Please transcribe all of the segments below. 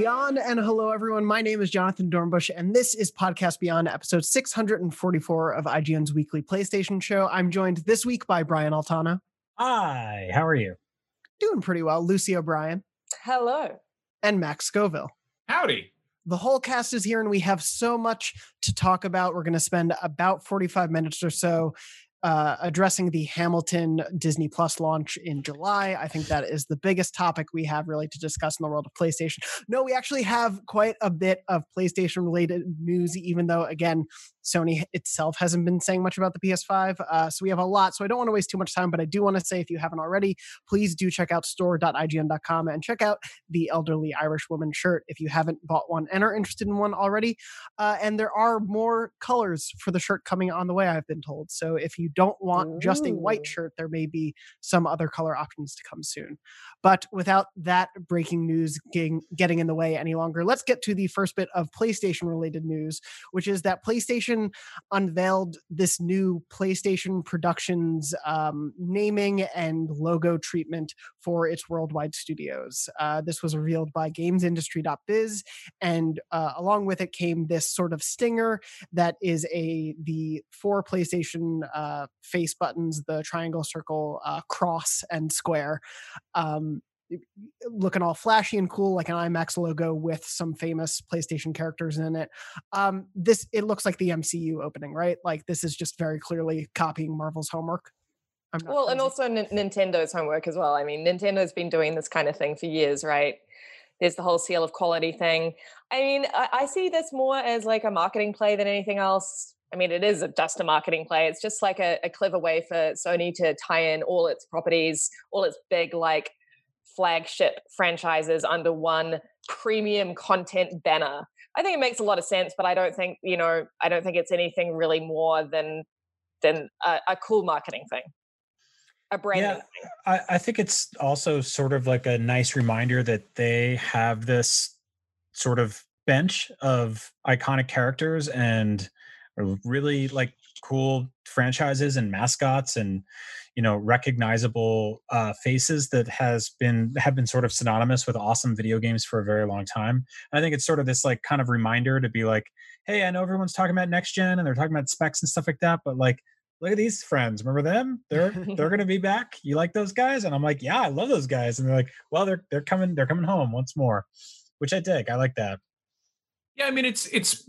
Beyond and hello everyone. My name is Jonathan Dornbush and this is Podcast Beyond, episode 644 of IGN's weekly PlayStation show. I'm joined this week by Brian Altano. Hi, how are you? Doing pretty well. Lucy O'Brien. Hello. And Max Scoville. Howdy. The whole cast is here and we have so much to talk about. We're going to spend about 45 minutes or so uh, addressing the Hamilton Disney Plus launch in July. I think that is the biggest topic we have really to discuss in the world of PlayStation. No, we actually have quite a bit of PlayStation related news, even though, again, Sony itself hasn't been saying much about the PS5. Uh, so we have a lot. So I don't want to waste too much time, but I do want to say if you haven't already, please do check out store.ign.com and check out the elderly Irish woman shirt if you haven't bought one and are interested in one already. Uh, and there are more colors for the shirt coming on the way, I've been told. So if you don't want Ooh. just a white shirt, there may be some other color options to come soon. But without that breaking news getting, getting in the way any longer, let's get to the first bit of PlayStation related news, which is that PlayStation unveiled this new PlayStation Productions um, naming and logo treatment for its worldwide studios. Uh, this was revealed by GamesIndustry.biz, and uh, along with it came this sort of stinger that is a the four PlayStation uh, face buttons, the triangle, circle, uh, cross, and square. Um, looking all flashy and cool like an IMAX logo with some famous PlayStation characters in it. Um, this it looks like the MCU opening, right? Like this is just very clearly copying Marvel's homework. well, crazy. and also N- Nintendo's homework as well. I mean, Nintendo's been doing this kind of thing for years, right? There's the whole seal of quality thing. I mean, I, I see this more as like a marketing play than anything else. I mean, it is a, just a marketing play. It's just like a, a clever way for Sony to tie in all its properties, all its big like flagship franchises under one premium content banner. I think it makes a lot of sense, but I don't think you know I don't think it's anything really more than than a, a cool marketing thing, a branding yeah, thing. I, I think it's also sort of like a nice reminder that they have this sort of bench of iconic characters and really like cool franchises and mascots and you know recognizable uh, faces that has been have been sort of synonymous with awesome video games for a very long time. I think it's sort of this like kind of reminder to be like, hey, I know everyone's talking about next gen and they're talking about specs and stuff like that, but like look at these friends. Remember them? They're they're gonna be back. You like those guys? And I'm like, yeah, I love those guys. And they're like, well, they're they're coming they're coming home once more, which I dig. I like that. Yeah, I mean, it's it's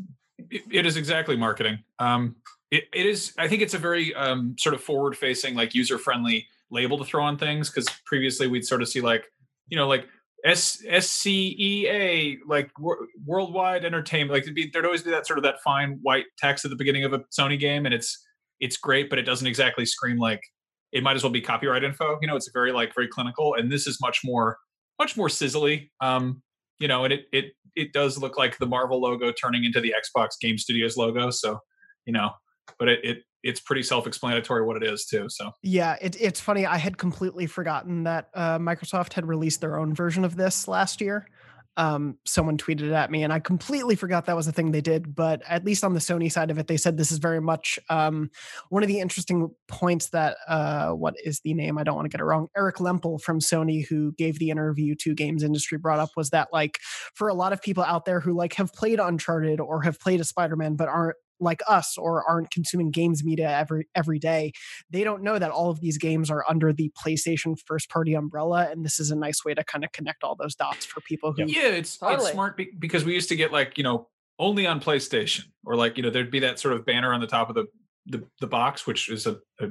it is exactly marketing. Um, it, it is i think it's a very um, sort of forward facing like user friendly label to throw on things because previously we'd sort of see like you know like S S C E A like wor- worldwide entertainment like there'd, be, there'd always be that sort of that fine white text at the beginning of a Sony game and it's it's great but it doesn't exactly scream like it might as well be copyright info you know it's very like very clinical and this is much more much more sizzly um you know and it it it does look like the Marvel logo turning into the Xbox Game Studios logo so you know but it, it it's pretty self-explanatory what it is too so. Yeah it, it's funny i had completely forgotten that uh, microsoft had released their own version of this last year. Um, someone tweeted it at me and i completely forgot that was a thing they did but at least on the sony side of it they said this is very much um, one of the interesting points that uh, what is the name? I don't want to get it wrong eric lempel from sony who gave the interview to games industry brought up was that like for a lot of people out there who like have played uncharted or have played a spider-man but aren't like us or aren't consuming games media every every day they don't know that all of these games are under the playstation first party umbrella and this is a nice way to kind of connect all those dots for people who yeah it's, totally. it's smart because we used to get like you know only on playstation or like you know there'd be that sort of banner on the top of the the, the box which is a, a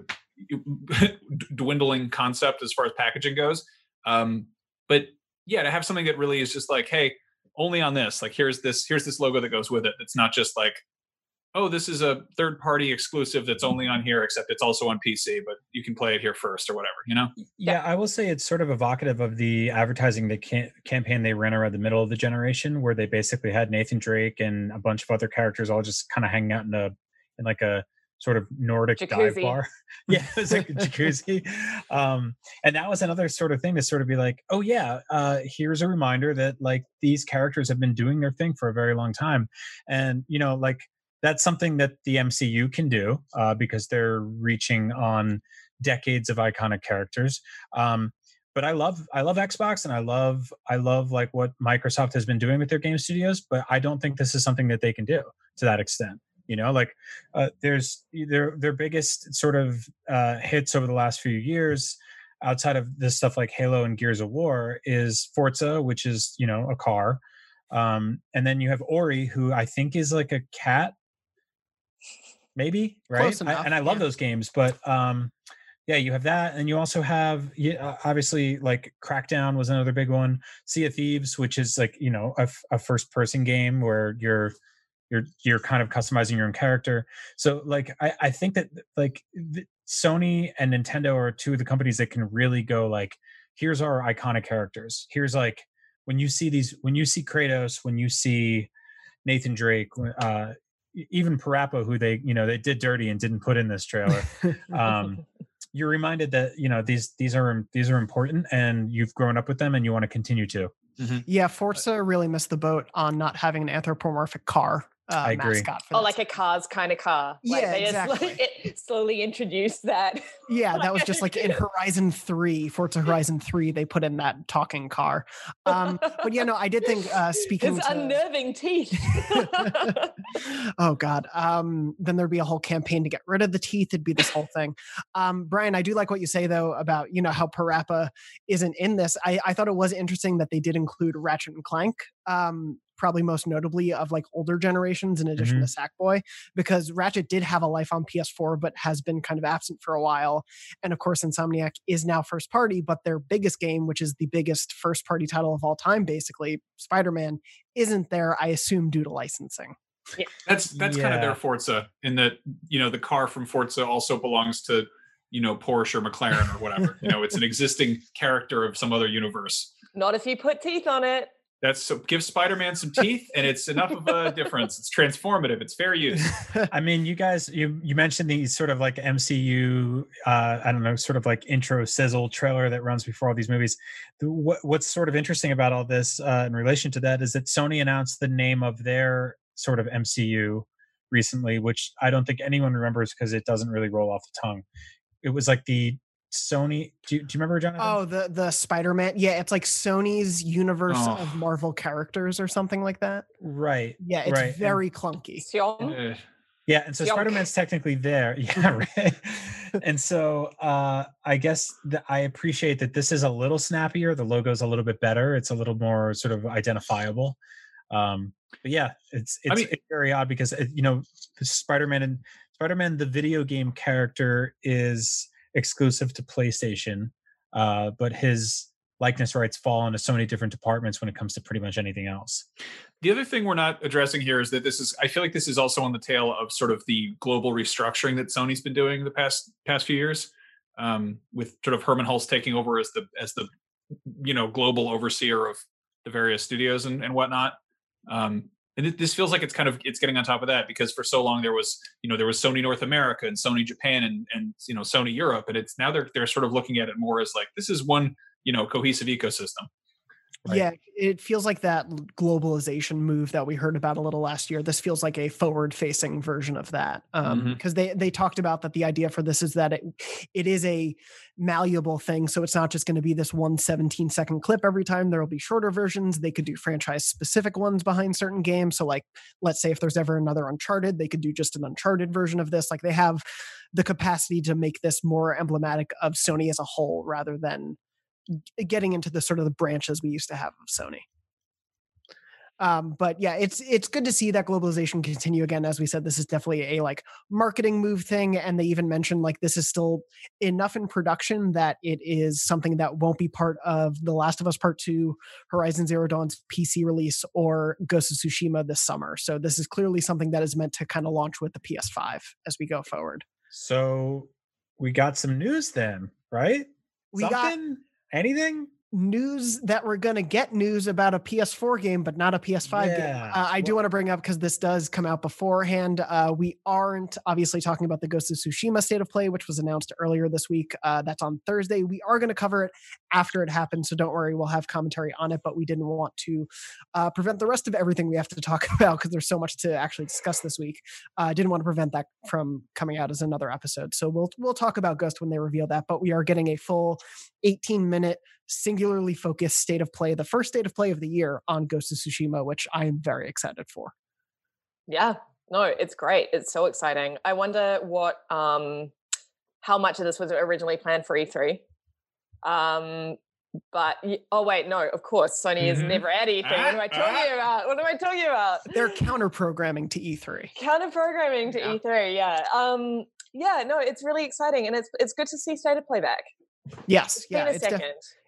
dwindling concept as far as packaging goes um but yeah to have something that really is just like hey only on this like here's this here's this logo that goes with it it's not just like oh, this is a third party exclusive that's only on here, except it's also on PC, but you can play it here first or whatever, you know? Yeah, I will say it's sort of evocative of the advertising the cam- campaign they ran around the middle of the generation, where they basically had Nathan Drake and a bunch of other characters all just kind of hanging out in a in like a sort of Nordic jacuzzi. dive bar. yeah, it was like a jacuzzi. Um, and that was another sort of thing to sort of be like, oh yeah, uh, here's a reminder that like these characters have been doing their thing for a very long time. And you know, like that's something that the MCU can do uh, because they're reaching on decades of iconic characters. Um, but I love I love Xbox and I love I love like what Microsoft has been doing with their game studios, but I don't think this is something that they can do to that extent. You know, like uh, there's their their biggest sort of uh, hits over the last few years outside of this stuff like Halo and Gears of War is Forza, which is you know a car, um, and then you have Ori, who I think is like a cat, maybe right. I, and I love yeah. those games, but um, yeah, you have that, and you also have yeah, obviously like Crackdown was another big one. Sea of Thieves, which is like you know a, a first person game where you're you're you're kind of customizing your own character. So like I, I think that like Sony and Nintendo are two of the companies that can really go like here's our iconic characters. Here's like when you see these when you see Kratos, when you see Nathan Drake, uh, even Parappa, who they you know they did dirty and didn't put in this trailer. Um, you're reminded that you know these these are these are important and you've grown up with them and you want to continue to mm-hmm. yeah forza really missed the boat on not having an anthropomorphic car uh, I agree. mascot. For oh, like a Cars kind of car. Like yeah, exactly. Just, like, it slowly introduced that. Yeah, that was just like in Horizon Three, Forza Horizon Three, they put in that talking car. Um, but yeah, no, I did think uh, speaking His to, unnerving teeth. oh God. Um, then there'd be a whole campaign to get rid of the teeth. It'd be this whole thing. Um, Brian, I do like what you say though about you know how Parappa isn't in this. I, I thought it was interesting that they did include Ratchet and Clank um, probably most notably of like older generations in addition mm-hmm. to Sackboy, because Ratchet did have a life on PS4, but has been kind of absent for a while. And of course, Insomniac is now first party, but their biggest game, which is the biggest first party title of all time, basically, Spider Man, isn't there, I assume, due to licensing. Yeah. That's that's yeah. kind of their Forza in that you know the car from Forza also belongs to you know Porsche or McLaren or whatever. you know, it's an existing character of some other universe. Not if you put teeth on it. That's so give Spider-Man some teeth, and it's enough of a difference. It's transformative. It's fair use. I mean, you guys, you you mentioned these sort of like MCU, uh, I don't know, sort of like intro sizzle trailer that runs before all these movies. What, what's sort of interesting about all this uh, in relation to that is that Sony announced the name of their sort of MCU recently, which I don't think anyone remembers because it doesn't really roll off the tongue. It was like the Sony. Do you, do you remember Jonathan? Oh, the the Spider Man. Yeah, it's like Sony's universe oh. of Marvel characters or something like that. Right. Yeah, it's right. very and, clunky. Uh, yeah, and so Spider Man's technically there. Yeah, right. and so uh, I guess that I appreciate that this is a little snappier. The logo's a little bit better. It's a little more sort of identifiable. Um, but yeah, it's it's, I mean, it's very odd because it, you know Spider Man and Spider Man, the video game character is exclusive to PlayStation, uh, but his likeness rights fall into so many different departments when it comes to pretty much anything else. The other thing we're not addressing here is that this is I feel like this is also on the tail of sort of the global restructuring that Sony's been doing the past past few years. Um, with sort of Hermen Hulst taking over as the as the you know global overseer of the various studios and, and whatnot. Um, and this feels like it's kind of it's getting on top of that because for so long there was you know there was Sony North America and Sony Japan and and you know Sony Europe and it's now they're they're sort of looking at it more as like this is one you know cohesive ecosystem. Right? Yeah, it feels like that globalization move that we heard about a little last year. This feels like a forward-facing version of that, because um, mm-hmm. they they talked about that the idea for this is that it it is a malleable thing, so it's not just going to be this one 17 second clip every time. There will be shorter versions. They could do franchise-specific ones behind certain games. So, like, let's say if there's ever another Uncharted, they could do just an Uncharted version of this. Like, they have the capacity to make this more emblematic of Sony as a whole rather than getting into the sort of the branches we used to have of Sony. Um, but yeah, it's it's good to see that globalization continue again. As we said, this is definitely a like marketing move thing, and they even mentioned like this is still enough in production that it is something that won't be part of The Last of Us Part Two, Horizon Zero Dawn's PC release, or Ghost of Tsushima this summer. So this is clearly something that is meant to kind of launch with the PS5 as we go forward. So we got some news then, right? We something? got anything news that we're going to get news about a PS4 game, but not a PS5 yeah. game. Uh, I do want to bring up because this does come out beforehand. Uh, we aren't obviously talking about the Ghost of Tsushima state of play, which was announced earlier this week. Uh, that's on Thursday. We are going to cover it after it happened. So don't worry, we'll have commentary on it. But we didn't want to uh, prevent the rest of everything we have to talk about because there's so much to actually discuss this week. I uh, didn't want to prevent that from coming out as another episode. So we'll we'll talk about Ghost when they reveal that. But we are getting a full 18 minute singularly focused state of play, the first state of play of the year on Ghost of Tsushima, which I am very excited for. Yeah, no, it's great. It's so exciting. I wonder what um how much of this was originally planned for E3. Um but oh wait, no, of course, Sony mm-hmm. is never at E3. Ah, what am I talking ah. about? What am I talking about? They're counter programming to E3. Counter programming to yeah. E3, yeah. Um yeah, no, it's really exciting and it's it's good to see State of Play back. Yes, it's yeah, it's def-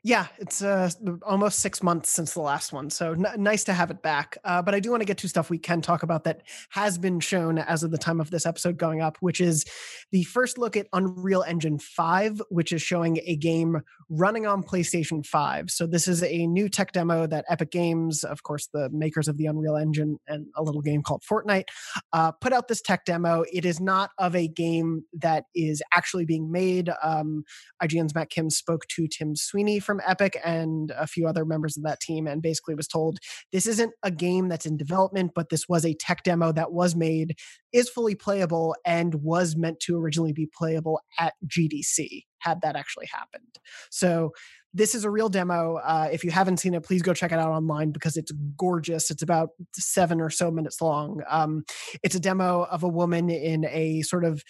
yeah, it's uh, almost six months since the last one, so n- nice to have it back. Uh, but I do want to get to stuff we can talk about that has been shown as of the time of this episode going up, which is the first look at Unreal Engine 5, which is showing a game running on PlayStation 5. So this is a new tech demo that Epic Games, of course, the makers of the Unreal Engine and a little game called Fortnite, uh, put out this tech demo. It is not of a game that is actually being made. Um, IGN's Matt Kim spoke to Tim Sweeney from from Epic and a few other members of that team and basically was told this isn't a game that's in development, but this was a tech demo that was made, is fully playable, and was meant to originally be playable at GDC had that actually happened. So this is a real demo. Uh, if you haven't seen it, please go check it out online because it's gorgeous. It's about seven or so minutes long. Um, it's a demo of a woman in a sort of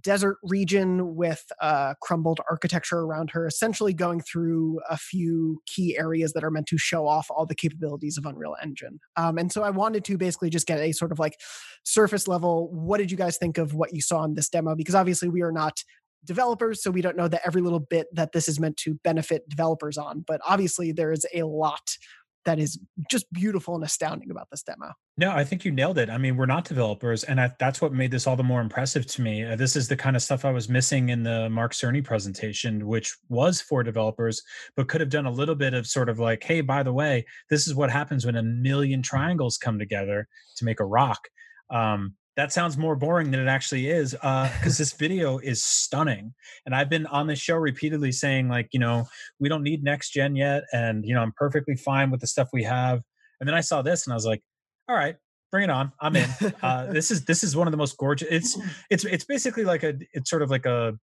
desert region with uh, crumbled architecture around her, essentially going through a few key areas that are meant to show off all the capabilities of Unreal Engine. Um, and so I wanted to basically just get a sort of like surface level. What did you guys think of what you saw in this demo? Because obviously we are not developers, so we don't know that every little bit that this is meant to benefit developers on. But obviously there is a lot that is just beautiful and astounding about this demo. No, I think you nailed it. I mean, we're not developers, and I, that's what made this all the more impressive to me. Uh, this is the kind of stuff I was missing in the Mark Cerny presentation, which was for developers, but could have done a little bit of sort of like, hey, by the way, this is what happens when a million triangles come together to make a rock. Um, that sounds more boring than it actually is because uh, this video is stunning. And i've been on this show repeatedly saying like you know we don't need next gen yet and you know i'm perfectly fine with the stuff we have. And then i saw this and i was like all right bring it on. I'm in. Uh, this is this is one of the most gorgeous it's it's it's basically like a it's sort of like a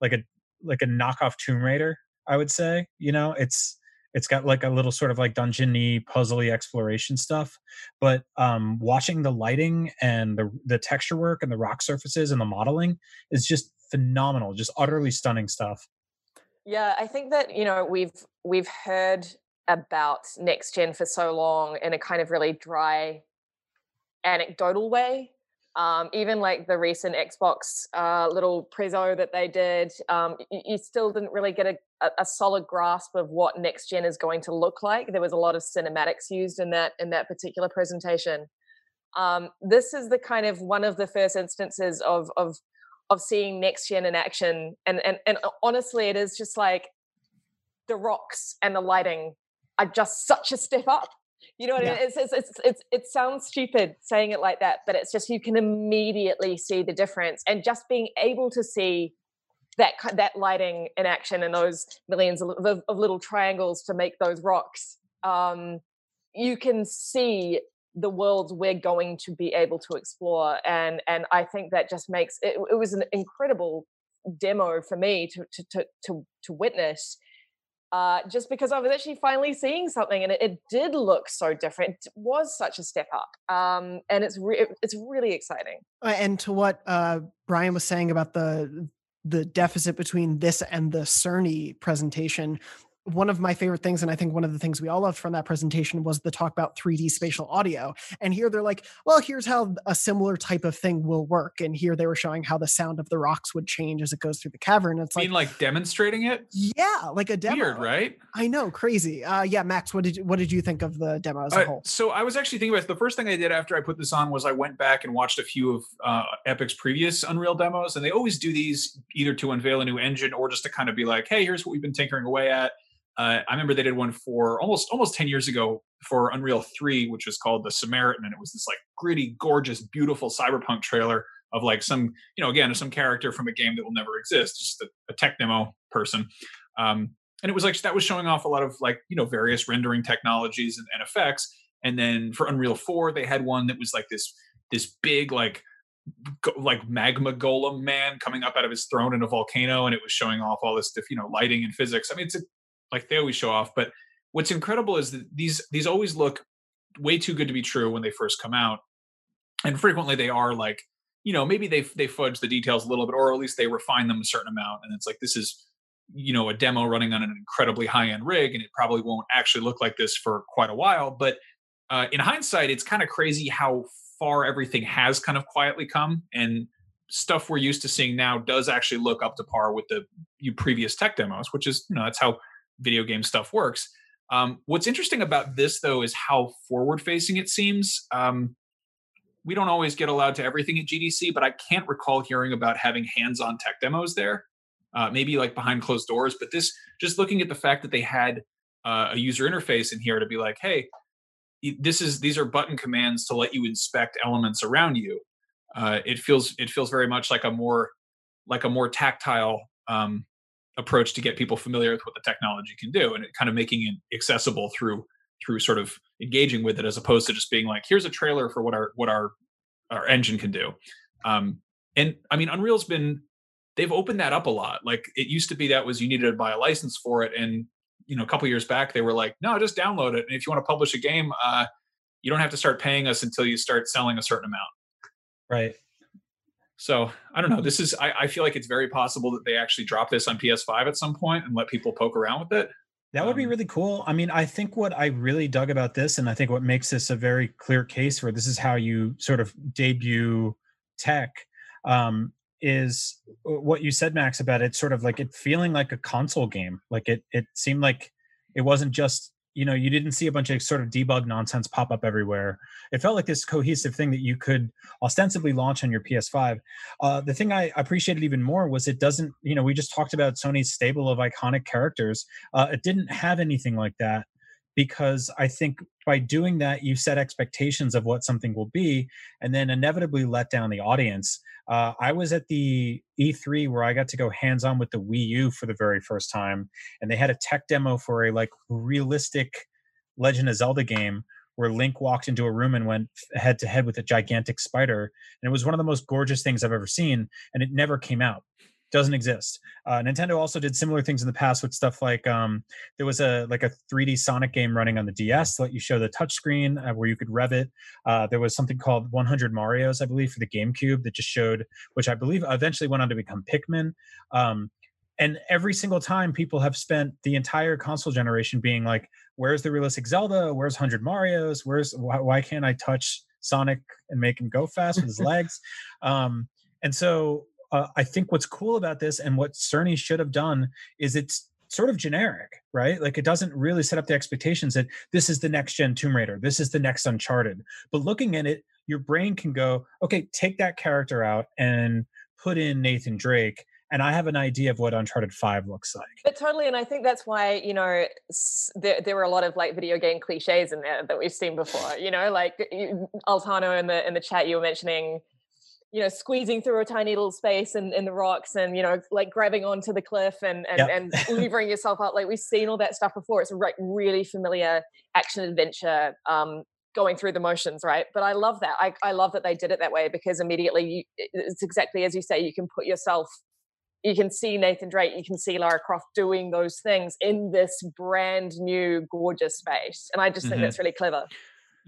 like a like a knockoff tomb raider i would say you know? It's it's got like a little sort of like dungeony puzzly exploration stuff but um watching the lighting and the the texture work and the rock surfaces and the modeling is just phenomenal just utterly stunning stuff. Yeah i think that you know we've we've heard about next gen for so long in a kind of really dry anecdotal way um, even like the recent Xbox uh, little prezzo that they did, um, you, you, still didn't really get a, a, solid grasp of what next gen is going to look like. There was a lot of cinematics used in that in that particular presentation. Um, this is the kind of one of the first instances of of of seeing next gen in action, and and and honestly, it is just like the rocks and the lighting are just such a step up you know what yeah. I mean? It's, it's, it's, it's, it sounds stupid saying it like that, but it's just you can immediately see the difference. And just being able to see that that lighting in action and those millions of, of, of little triangles to make those rocks, um, you can see the worlds we're going to be able to explore. And and I think that just makes it, it was an incredible demo for me to to to to, to witness uh, just because I was actually finally seeing something and it, it, did look so different. It was such a step up, um, and it's re- it's really exciting. Uh, and to what uh, Brian was saying about the the deficit between this and the Cerny presentation, one of my favorite things, and I think one of the things we all loved from that presentation was the talk about 3D spatial audio. And here they're like, well, here's how a similar type of thing will work. And here they were showing how the sound of the rocks would change as it goes through the cavern. It's like, like demonstrating it? Yeah, like a demo. Weird, right? I know, crazy. Uh, yeah, Max, what did you, what did you think of the demo as a uh, whole? So I was actually thinking about it. the first thing I did after I put this on was I went back and watched a few of uh, Epic's previous Unreal demos, and they always do these either to unveil a new engine or just to kind of be like, hey, here's what we've been tinkering away at uh, I remember they did one for almost almost ten years ago for Unreal Three, which was called the Samaritan, and it was this like gritty, gorgeous, beautiful cyberpunk trailer of like some you know again some character from a game that will never exist, just a, a tech demo person. Um, and it was like that was showing off a lot of like you know various rendering technologies and, and effects. And then for Unreal Four, they had one that was like this this big like go, like magma golem man coming up out of his throne in a volcano, and it was showing off all this you know lighting and physics. I mean, it's a, like they always show off, but what's incredible is that these these always look way too good to be true when they first come out, and frequently they are like you know maybe they they fudge the details a little bit, or at least they refine them a certain amount, and it's like this is you know a demo running on an incredibly high end rig, and it probably won't actually look like this for quite a while, but uh, in hindsight, it's kind of crazy how far everything has kind of quietly come and stuff we're used to seeing now does actually look up to par with the previous tech demos, which is, you know, that's how video game stuff works. Um, what's interesting about this, though, is how forward facing it seems. Um, we don't always get allowed to everything at GDC, but I can't recall hearing about having hands on tech demos there. Uh, maybe like behind closed doors, but this just looking at the fact that they had uh, a user interface in here to be like, hey, this is these are button commands to let you inspect elements around you. Uh, it feels it feels very much like a more like a more tactile um, approach to get people familiar with what the technology can do, and kind of making it accessible through through sort of engaging with it as opposed to just being like, here's a trailer for what our what our our engine can do. Um, and I mean, Unreal's been they've opened that up a lot. Like it used to be that was you needed to buy a license for it, and you know a couple years back they were like no just download it and if you want to publish a game uh, you don't have to start paying us until you start selling a certain amount right so i don't know this is I, I, feel like it's very possible that they actually drop this on ps5 at some point and let people poke around with it that would be um, really cool i mean i think what i really dug about this and i think what makes this a very clear case where this is how you sort of debut tech um, is what you said, Max, about it sort of like it feeling like a console game. Like it it seemed like it wasn't just you know you didn't see a bunch of sort of debug nonsense pop up everywhere. It felt like this cohesive thing that you could ostensibly launch on your ps5 uh, the thing i appreciated even more was it doesn't you know we just talked about sony's stable of iconic characters. Uh, it didn't have anything like that because I think by doing that, you set expectations of what something will be and then inevitably let down the audience. Uh, I was at the E3 where I got to go hands on with the Wii U for the very first time, and they had a tech demo for a like realistic Legend of Zelda game where Link walked into a room and went head to head with a gigantic spider. And it was one of the most gorgeous things I've ever seen, and it never came out doesn't exist. Uh, Nintendo also did similar things in the past with stuff like um, there was a like a 3D Sonic game running on the DS to let you show the touchscreen uh, where you could rev it. Uh, there was something called 100 Mario's, I believe, for the GameCube that just showed, which I believe eventually went on to become Pikmin. Um, and every single time, people have spent the entire console generation being like, "Where's the realistic Zelda? Where's 100 Mario's? Where's why, why can't I touch Sonic and make him go fast with his legs?" Um, and so uh, I think what's cool about this and what Cerny should have done is it's sort of generic, right? Like it doesn't really set up the expectations that this is the next gen Tomb Raider, this is the next Uncharted. But looking at it, your brain can go, okay, take that character out and put in Nathan Drake. And I have an idea of what Uncharted 5 looks like. But totally. And I think that's why, you know, there, there were a lot of like video game cliches in there that we've seen before. You know, like Altano in the in the chat, you were mentioning you know squeezing through a tiny little space in, in the rocks and you know like grabbing onto the cliff and and, yep. and levering yourself up like we've seen all that stuff before it's a like really familiar action adventure um going through the motions right but i love that i, I love that they did it that way because immediately you, it's exactly as you say you can put yourself you can see Nathan Drake, you can see Lara Croft doing those things in this brand new gorgeous space. And I just think mm-hmm. that's really clever.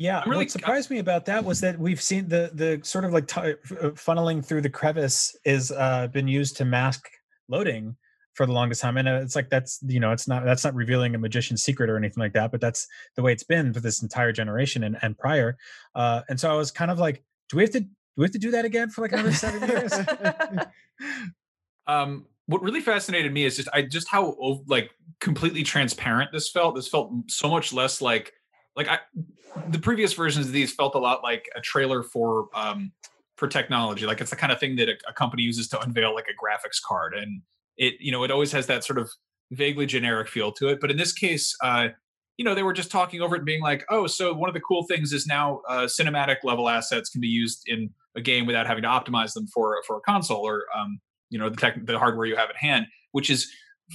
Yeah, really, what surprised me about that was that we've seen the the sort of like t- uh, funneling through the crevice is uh, been used to mask loading for the longest time, and uh, it's like that's you know it's not that's not revealing a magician's secret or anything like that, but that's the way it's been for this entire generation and, and prior. Uh, and so I was kind of like, do we have to do we have to do that again for like another seven years? um, what really fascinated me is just I just how like completely transparent this felt. This felt so much less like like I, the previous versions of these felt a lot like a trailer for um for technology. Like it's the kind of thing that a, a company uses to unveil like a graphics card, and it you know it always has that sort of vaguely generic feel to it. But in this case, uh, you know, they were just talking over it, and being like, "Oh, so one of the cool things is now uh, cinematic level assets can be used in a game without having to optimize them for for a console or um, you know the tech, the hardware you have at hand," which is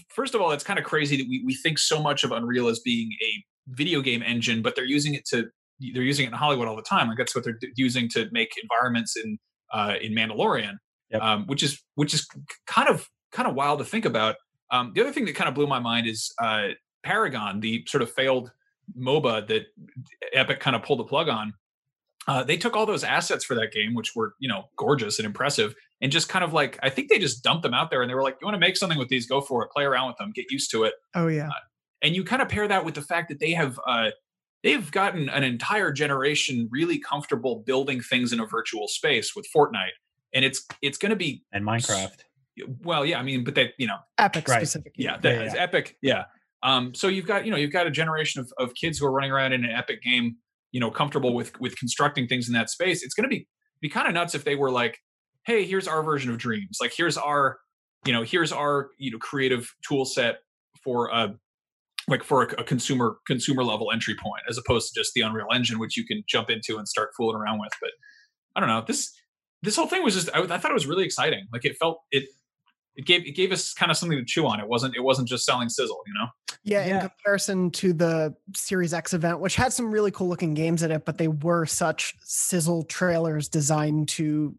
first of all, it's kind of crazy that we we think so much of Unreal as being a video game engine, but they're using it to they're using it in Hollywood all the time. Like that's what they're using to make environments in uh, in Mandalorian, yep. um, which is which is kind of kind of wild to think about. Um, the other thing that kind of blew my mind is uh, Paragon, the sort of failed MOBA that Epic kind of pulled the plug on. Uh, they took all those assets for that game, which were you know gorgeous and impressive, and just kind of like I think they just dumped them out there, and they were like, "You want to make something with these? Go for it. Play around with them. Get used to it." Oh yeah. Uh, and you kind of pair that with the fact that they have uh, they've gotten an entire generation really comfortable building things in a virtual space with Fortnite, and it's it's going to be and Minecraft. Well, yeah, I mean, but they you know Epic right. specific. Yeah, that yeah, yeah. Epic. Yeah. Um, so you've got you know you've got a generation of, of kids who are running around in an Epic game you know comfortable with with constructing things in that space it's going to be be kind of nuts if they were like hey here's our version of dreams like here's our you know here's our you know creative tool set for a like for a, a, consumer consumer level entry point as opposed to just the unreal engine which you can jump into and start fooling around with but i don't know this this whole thing was just I, I thought it was really exciting like it felt it it gave it gave us kind of something to chew on. It wasn't it wasn't just selling sizzle, you know. Yeah, yeah, in comparison to the Series X event, which had some really cool looking games in it, but they were such sizzle trailers designed to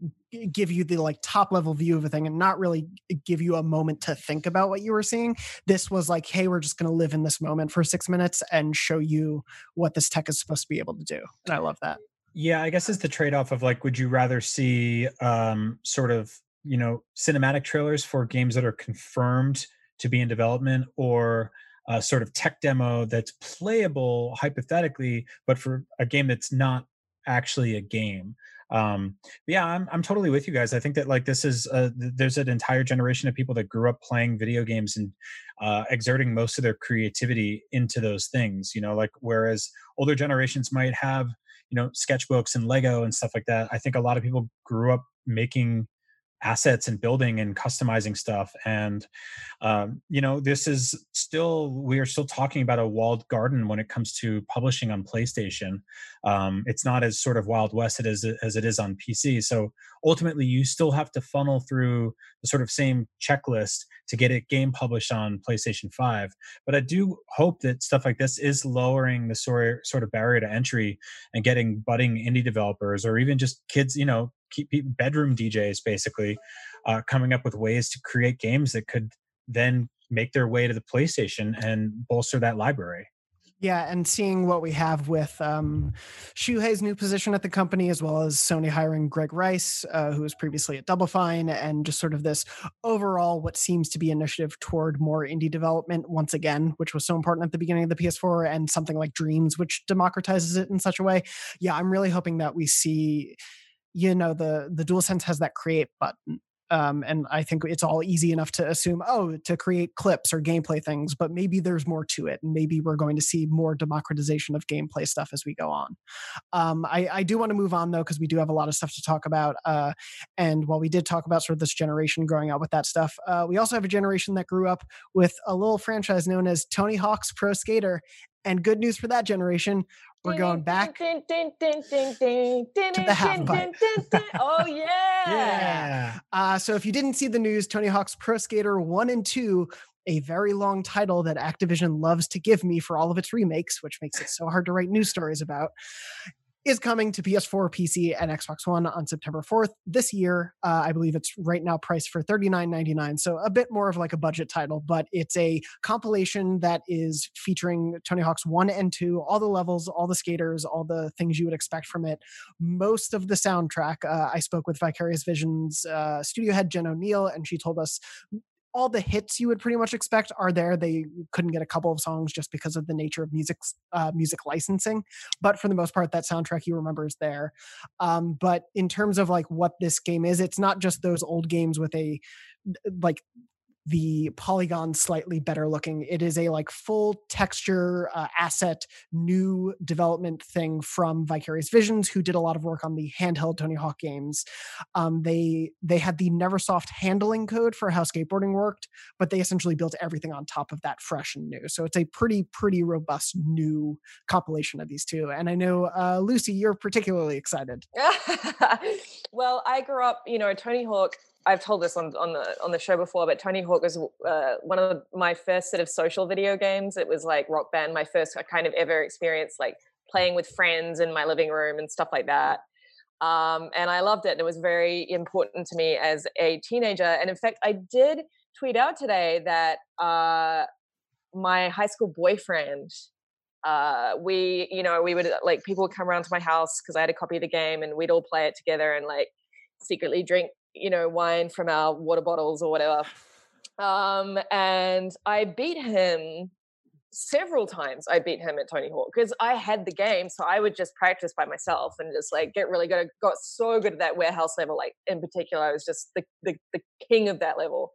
give you the like top level view of a thing and not really give you a moment to think about what you were seeing. This was like, hey, we're just going to live in this moment for 6 minutes and show you what this tech is supposed to be able to do. And I love that. Yeah, I guess it's the trade off of like, would you rather see um, sort of you know cinematic trailers for games that are confirmed to be in development or a sort of tech demo that's playable hypothetically but for a game that's not actually a game. Um yeah i'm i'm totally with you guys. I think that like this is a, there's an entire generation of people that grew up playing video games and uh exerting most of their creativity into those things you know like whereas older generations might have you know sketchbooks and lego and stuff like that. I think a lot of people grew up making assets and building and customizing stuff and um, you know this is still we are still talking about a walled garden when it comes to publishing on playstation. Um, it's not as sort of wild west as, as it is on pc so ultimately you still have to funnel through the sort of same checklist to get a game published on playstation 5 but i do hope that stuff like this is lowering the sort of barrier to entry and getting budding indie developers or even just kids you know keep bedroom DJs basically uh, coming up with ways to create games that could then make their way to the PlayStation and bolster that library. Yeah, and seeing what we have with um, Shuhei's new position at the company, as well as Sony hiring Greg Rice, uh, who was previously at Double Fine, and just sort of this overall what seems to be initiative toward more indie development once again, which was so important at the beginning of the PS4, and something like Dreams, which democratizes it in such a way. Yeah, I'm really hoping that we see you know the the DualSense has that create button um, and I think it's all easy enough to assume, oh, to create clips or gameplay things, but maybe there's more to it, and maybe we're going to see more democratization of gameplay stuff as we go on. Um, I, I, do want to move on though because we do have a lot of stuff to talk about. Uh, and while we did talk about sort of this generation growing up with that stuff, uh, we also have a generation that grew up with a little franchise known as Tony Hawk's Pro Skater. And good news for that generation, we're going back to the half pipe. oh yeah. yeah. Uh, so if you didn't see the news, Tony Hawk's Pro Skater 1 and 2 a very long title that Activision loves to give me for all of its remakes, which makes it so hard to write news stories about is coming to PS4, PC, and Xbox One on September 4th this year. Uh, I believe it's right now priced for $39.99, so a bit more of like a budget title, but it's a compilation that is featuring Tony Hawk's 1 and 2, all the levels, all the skaters, all the things you would expect from it. Most of the soundtrack, uh, I spoke with Vicarious Visions uh, studio head Jen Oneal, and she told us all the hits you would pretty much expect are there. They couldn't get a couple of songs just because of the nature of music uh, music licensing, but for the most part, that soundtrack you remember is there. Um, but in terms of like what this game is, it's not just those old games with a like the polygon slightly better looking. It is a like full texture uh, asset new development thing from Vicarious Visions, who did a lot of work on the handheld Tony Hawk games. Um, they they had the Neversoft handling code for how skateboarding worked, but they essentially built everything on top of that fresh and new. So it's a pretty pretty robust new compilation of these two. And I know uh, Lucy, you're particularly excited. well, I grew up, you know, Tony Hawk I've told this on on the on the show before, but Tony Hawk was uh, one of my first sort of social video games. It was like Rock Band, my first kind of ever experience, like playing with friends in my living room and stuff like that. Um, and I loved it. And it was very important to me as a teenager. And in fact, I did tweet out today that uh, my high school boyfriend uh, we you know we would like people would come around to my house because i had a copy of the game and we'd all play it together and like secretly drink you know wine from our water bottles or whatever. Um and i beat him several times. I beat him at tony hawk because i had the game so i would just practice by myself and just like get really good. I got so good at that warehouse level like in particular i was just the the, the king of that level.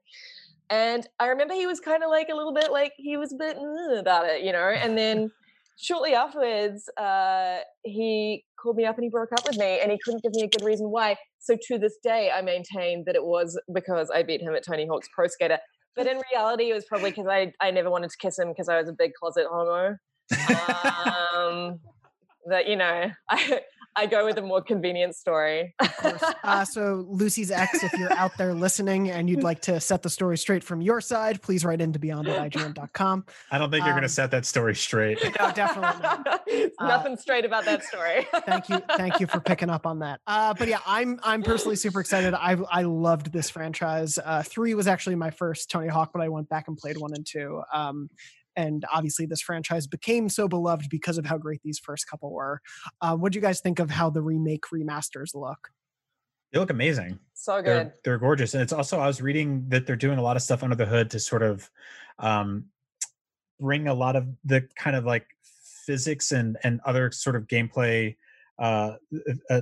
And I remember he was kind of like a little bit like he was a bit about it, you know. And then shortly afterwards, uh, he called me up and he broke up with me, and he couldn't give me a good reason why. So to this day, I maintain that it was because I beat him at Tony Hawk's Pro Skater. But in reality, it was probably because I I never wanted to kiss him because I was a big closet homo. Um, that you know, I I go with a more convenient story. Of. Uh, so, Lucy's ex, if you're out there listening and you'd like to set the story straight from your side, please write into beyond at IGN.com. I don't think you're um, going to set that story straight. No, definitely not. Uh, Nothing straight about that story. thank you, thank you for picking up on that. Uh, but yeah, I'm I'm personally super excited. I I loved this franchise. Uh, three was actually my first Tony Hawk, but I went back and played one and two. Um, and obviously this franchise became so beloved because of how great these first couple were. Uh, what do you guys think of how the remake remasters look? They look amazing. So good. They're, they're, gorgeous, and it's also I was reading that they're doing a lot of stuff under the hood to sort of um, bring a lot of the kind of like physics and and other sort of gameplay uh, uh,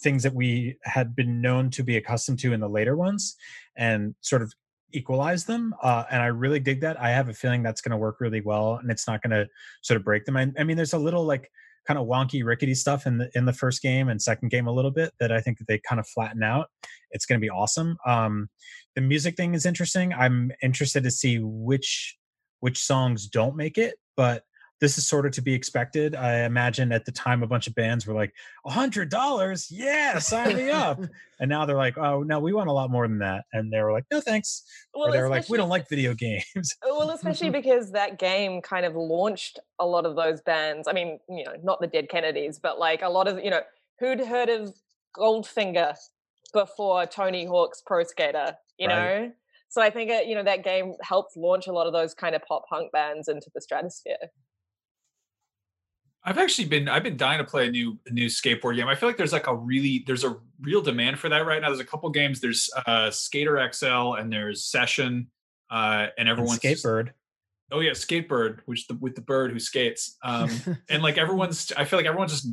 things that we had been known to be accustomed to in the later ones, and sort of equalize them uh, and i really dig that. I have a feeling that's going to work really well and it's not going to sort of break them. I, I, mean there's a little like kind of wonky rickety stuff in the in the first game and second game a little bit that i think that they kind of flatten out. It's going to be awesome. Um the music thing is interesting. I'm interested to see which which songs don't make it but this is sort of to be expected. I imagine at the time a bunch of bands were like, a hundred dollars, yeah, sign me up. and now they're like, oh no, we want a lot more than that. And they were like, no thanks. Well, or they were like, we don't like video games. well, especially because that game kind of launched a lot of those bands. I mean, you know, not the Dead Kennedys, but like a lot of, you know, who'd heard of Goldfinger before Tony Hawk's Pro Skater, you right. know? So I think, it, you know, that game helped launch a lot of those kind of pop punk bands into the stratosphere. I've actually been I've been dying to play a new a new skateboard game. I feel like there's like a really there's a real demand for that right now. There's a couple games. There's uh Skater XL and there's Session uh and everyone's and Skatebird. oh yeah, Skatebird, which the with the bird who skates. Um and like everyone's I feel like everyone's just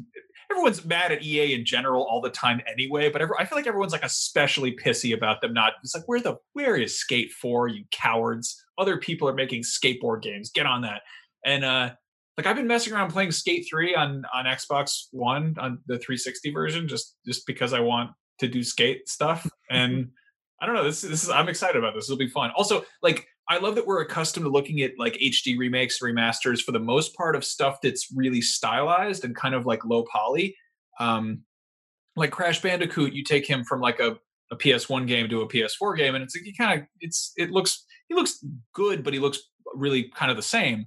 everyone's mad at EA in general all the time anyway, but every, I feel like everyone's like especially pissy about them not it's like where the where is Skate 4, you cowards? Other people are making skateboard games. Get on that. And uh like I've been messing around playing Skate 3 on on Xbox One on the 360 version just just because I want to do skate stuff and I don't know this this is I'm excited about this. It'll be fun. Also, like I love that we're accustomed to looking at like HD remakes, remasters for the most part of stuff that's really stylized and kind of like low poly. Um like Crash Bandicoot, you take him from like a a PS1 game to a PS4 game and it's like he kind of it's it looks he looks good but he looks really kind of the same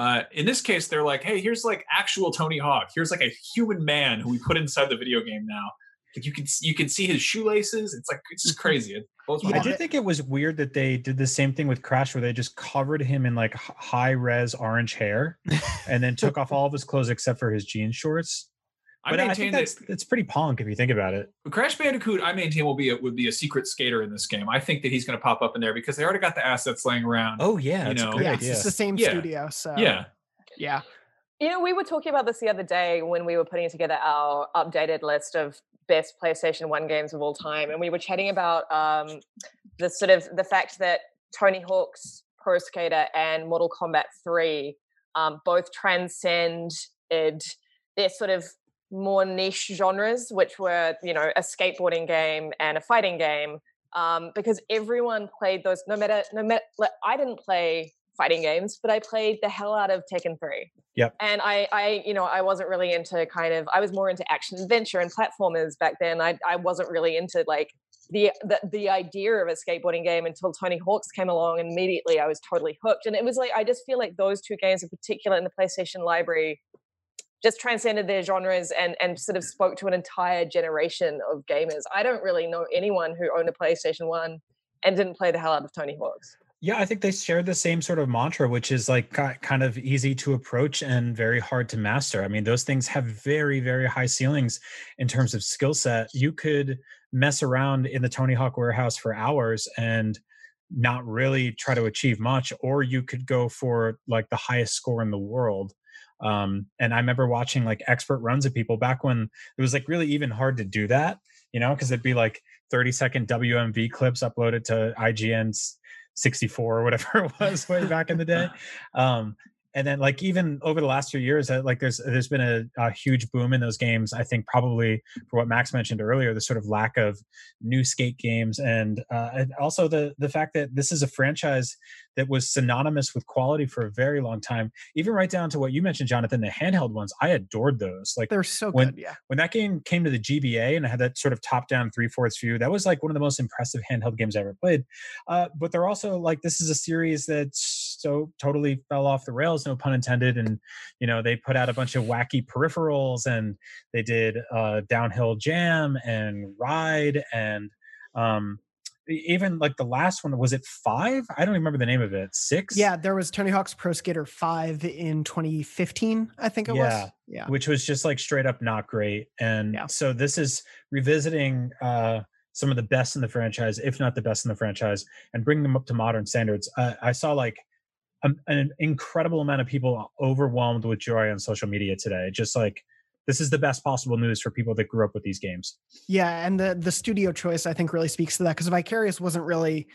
uh, in this case, they're like, hey, here's like actual Tony Hawk. Here's like a human man who we put inside the video game now. Like you can you can see his shoelaces. It's like it's just crazy. It yeah, I did think it was weird that they did the same thing with Crash, where they just covered him in like high res orange hair, and then took off all of his clothes except for his jean shorts. I but maintain I that it's pretty punk if you think about it. Crash Bandicoot, I maintain will be a, would be a secret skater in this game. I think that he's going to pop up in there because they already got the assets laying around. Oh yeah, you know, yeah, it's the same yeah. studio. So yeah, yeah. You know, we were talking about this the other day when we were putting together our updated list of best PlayStation One games of all time, and we were chatting about um, the sort of the fact that Tony Hawk's Pro Skater and Mortal Kombat Three um, both transcend their sort of more niche genres, which were, you know, a skateboarding game and a fighting game, um, because everyone played those. No matter, no matter, like, I didn't play fighting games, but I played the hell out of Tekken Three. Yep. And I, I, you know, I wasn't really into kind of. I was more into action adventure and platformers back then. I, I wasn't really into like the, the the idea of a skateboarding game until Tony Hawk's came along, and immediately I was totally hooked. And it was like I just feel like those two games in particular in the PlayStation library just transcended their genres and and sort of spoke to an entire generation of gamers. I don't really know anyone who owned a PlayStation One and didn't play the hell out of Tony Hawk's. Yeah, I think they share the same sort of mantra, which is like kind of easy to approach and very hard to master. I mean, those things have very, very high ceilings in terms of skill set. You could mess around in the Tony Hawk warehouse for hours and not really try to achieve much, or you could go for like the highest score in the world. Um, and I remember watching like expert runs of people back when it was like really even hard to do that, you know, because it'd be like 30 second WMV clips uploaded to IGN's 64 or whatever it was way back in the day. Um, and then like even over the last few years uh, like there's there's been a, a, huge boom in those games i think probably for what max mentioned earlier the sort of lack of new skate games and, uh, and also the the fact that this is a franchise that was synonymous with quality for a very long time. Even right down to what you mentioned jonathan the handheld ones i adored those. Like they're so when, good yeah. when that game came to the gba and i had that sort of top down three fourths view that was like one of the most impressive handheld games i ever played. Uh, but they're also like this is a series that's so totally fell off the rails no pun intended and you know they put out a bunch of wacky peripherals and they did uh, downhill jam and ride and um, even like the last one was it five? I don't remember the name of it. Six? Yeah there was tony hawk's pro skater 5 in 2015 i think it yeah, was. Yeah which was just like straight up not great and yeah. so this is revisiting uh some of the best in the franchise if not the best in the franchise and bring them up to modern standards. Uh, i saw like an incredible amount of people overwhelmed with joy on social media today. Just like this is the best possible news for people that grew up with these games. Yeah, and the the studio choice I think really speaks to that because Vicarious wasn't really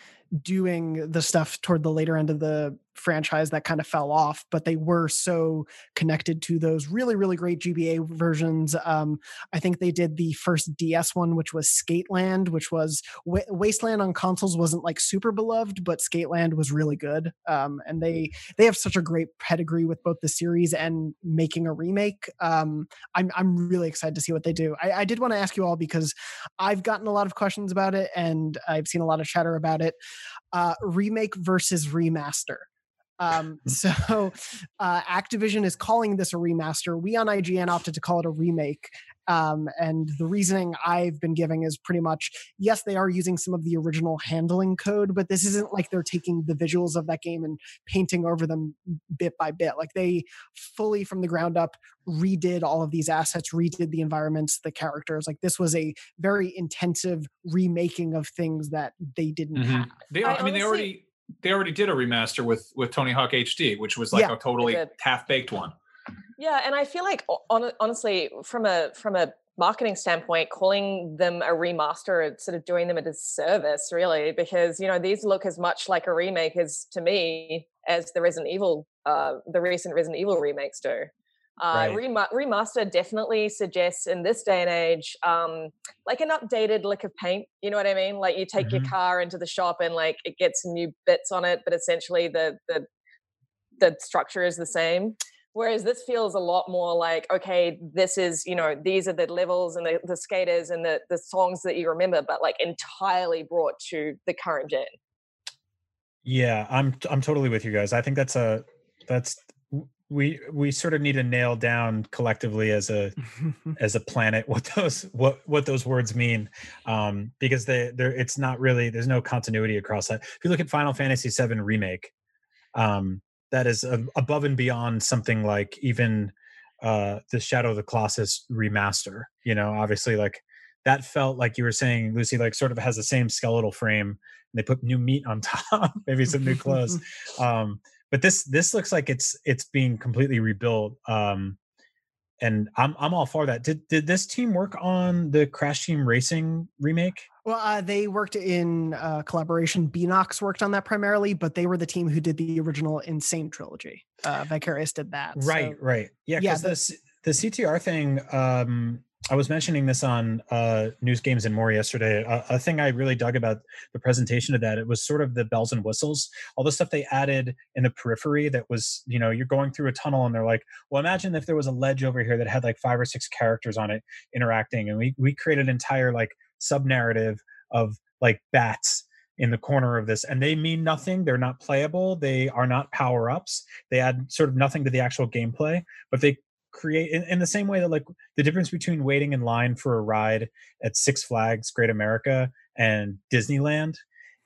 doing the stuff toward the later end of the franchise that kind of fell off, but they were so connected to those really, really great GBA versions. Um, I think they did the first DS one, which was Sk8land, which was w- Wasteland on consoles wasn't like super beloved, but Sk8land was really good. Um, and they they have such a great pedigree with both the series and making a remake. Um, I'm I'm really excited to see what they do. I, I did want to ask you all because I've gotten a lot of questions about it and I've seen a lot of chatter about it. Uh, remake versus remaster. Um, so uh, Activision is calling this a remaster. We on IGN opted to call it a remake. Um, and the reasoning I've been giving is pretty much yes, they are using some of the original handling code, but this isn't like they're taking the visuals of that game and painting over them bit by bit. Like they fully from the ground up redid all of these assets, redid the environments, the characters. Like this was a very intensive remaking of things that they didn't mm-hmm. have. They, I, I mean, they already they already did a remaster with with Tony Hawk HD, which was like yeah, a totally half baked one. Yeah, and I feel like honestly, from a from a marketing standpoint, calling them a remaster, sort of doing them a disservice, really, because you know these look as much like a remake as to me as the Resident Evil, uh, the recent Resident Evil remakes do. Uh, right. rem- remaster definitely suggests in this day and age, um, like an updated lick of paint. You know what I mean? Like you take mm-hmm. your car into the shop and like it gets new bits on it, but essentially the the the structure is the same. Whereas this feels a lot more like, okay, this is, you know, these are the levels and the, the skaters and the, the songs that you remember, but like entirely brought to the current gen. Yeah, I'm I'm totally with you guys. I think that's a that's we we sort of need to nail down collectively as a as a planet what those what what those words mean um because they they it's not really there's no continuity across that if you look at final fantasy 7 remake um that is above and beyond something like even uh the shadow of the colossus remaster you know obviously like that felt like you were saying lucy like sort of has the same skeletal frame and they put new meat on top maybe some new clothes. Um but this this looks like it's it's being completely rebuilt um and i'm i'm all for that. Did did this team work on the crash team racing remake well uh, they worked in uh, collaboration Beenox worked on that primarily but they were the team who did the original N. Sane trilogy uh, vicarious did that right so, right yeah because yeah, the, the ctr thing um I was mentioning this on uh, News Games and More yesterday. A, a, thing I really dug about the presentation of that, it was sort of the bells and whistles, all the stuff they added in the periphery that was, you know, you're going through a tunnel and they're like, well, imagine if there was a ledge over here that had like five or six characters on it interacting. And we, we created an entire like sub narrative of like bats in the corner of this and they mean nothing they're not playable they are not power ups they add sort of nothing to the actual gameplay but they create in, in, the same way that like the difference between waiting in line for a ride at six flags great america and disneyland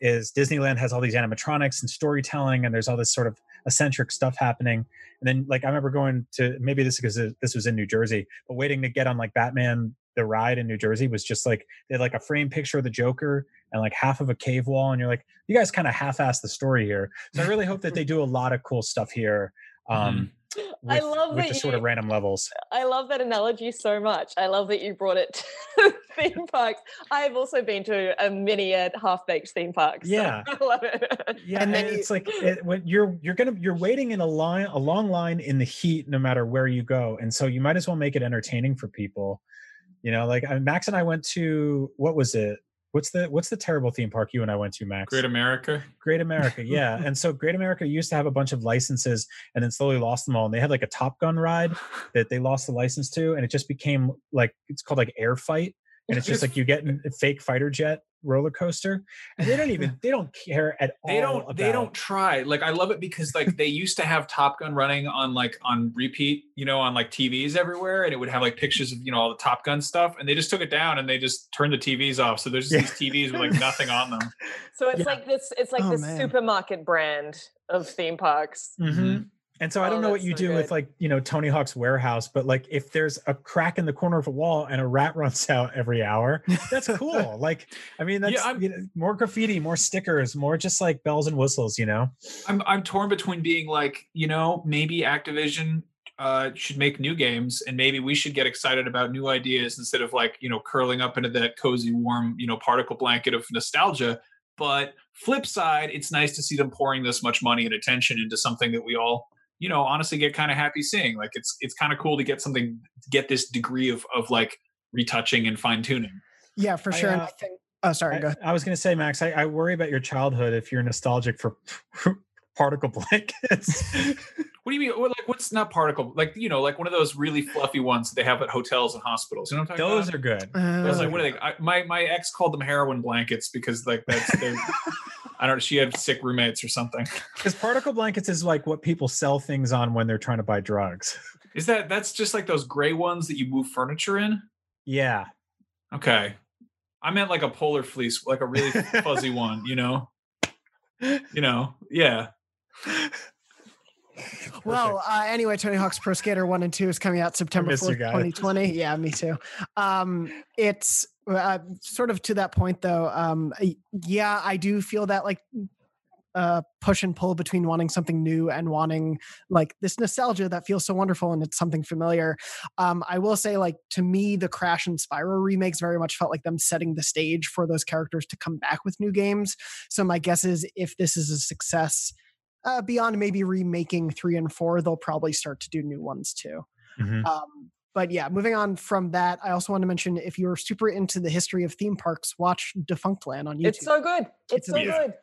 is disneyland has all these animatronics and storytelling and there's all this sort of eccentric stuff happening and then like i remember going to maybe this because this was in new jersey but waiting to get on like batman the ride in New Jersey was just like they had like a frame picture of the Joker and like half of a cave wall, and you're like, you guys kind of half-ass the story here. So I really hope that they do a lot of cool stuff here. Um, mm-hmm. With, I love with the you, sort of random levels. I love that analogy so much. I love that you brought it to theme parks. I've also been to a mini at half baked theme parks. So yeah, I love it. Yeah, and then it's like it, when you're you're gonna you're waiting in a line a long line in the heat no matter where you go, and so you might as well make it entertaining for people. You know, like Max and I went to what was it? What's the what's the terrible theme park you and I went to, Max? Great America. Great America, yeah. and so Great America used to have a bunch of licenses and then slowly lost them all. And they had like a Top Gun ride that they lost the license to, and it just became like it's called like Air Fight, and it's just like you get a fake fighter jet roller coaster and they don't even they don't care at all. they don't about... they don't try like i love it because like they used to have top gun running on like on repeat you know on like tvs everywhere and it would have like pictures of you know all the top gun stuff and they just took it down and they just turned the tvs off so there's just yeah. these tvs with like nothing on them so it's yeah. like this it's like oh, this man. supermarket brand of theme parks mm-hmm. And so I don't oh, know what you so do good. with like, you know, Tony Hawk's warehouse, but like if there's a crack in the corner of a wall and a rat runs out every hour, that's cool. like, I mean, that's yeah, you know, more graffiti, more stickers, more just like bells and whistles, you know? I'm, I'm torn between being like, you know, maybe Activision uh, should make new games and maybe we should get excited about new ideas instead of like, you know, curling up into that cozy, warm, you know, particle blanket of nostalgia. But flip side, it's nice to see them pouring this much money and attention into something that we all you know honestly get kind of happy seeing like it's it's kind of cool to get something get this degree of of like retouching and fine tuning yeah for sure I, uh, I think, oh sorry I, I, was gonna say max I, I worry about your childhood if you're nostalgic for particle blankets. What do you mean like what's not particle like you know like one of those really fluffy ones that they have at hotels and hospitals you know what I'm those about? are good. Uh, those like what are they I, my my ex called them heroin blankets because like that's I don't know. She had sick roommates or something. Because particle blankets is like what people sell things on when they're trying to buy drugs. Is that that's just like those gray ones that you move furniture in? Yeah. Okay. I meant like a polar fleece, like a really fuzzy one. You know. You know. Yeah. well, uh, anyway, Tony Hawk's Pro Skater 1 and 2 is coming out September 4th, 2020. Yeah, me too. Um, it's uh, sort of to that point, though. Um, yeah, I do feel that like uh, push and pull between wanting something new and wanting like this nostalgia that feels so wonderful and it's something familiar. Um, I will say, like to me, the Crash and Spyro remakes very much felt like them setting the stage for those characters to come back with new games. So my guess is if this is a success, uh, beyond maybe remaking three and four, they'll probably start to do new ones too. Mm-hmm. Um, but yeah, moving on from that, I also want to mention if you're super into the history of theme parks, watch Defunctland on YouTube. It's so good. It's, it's so good.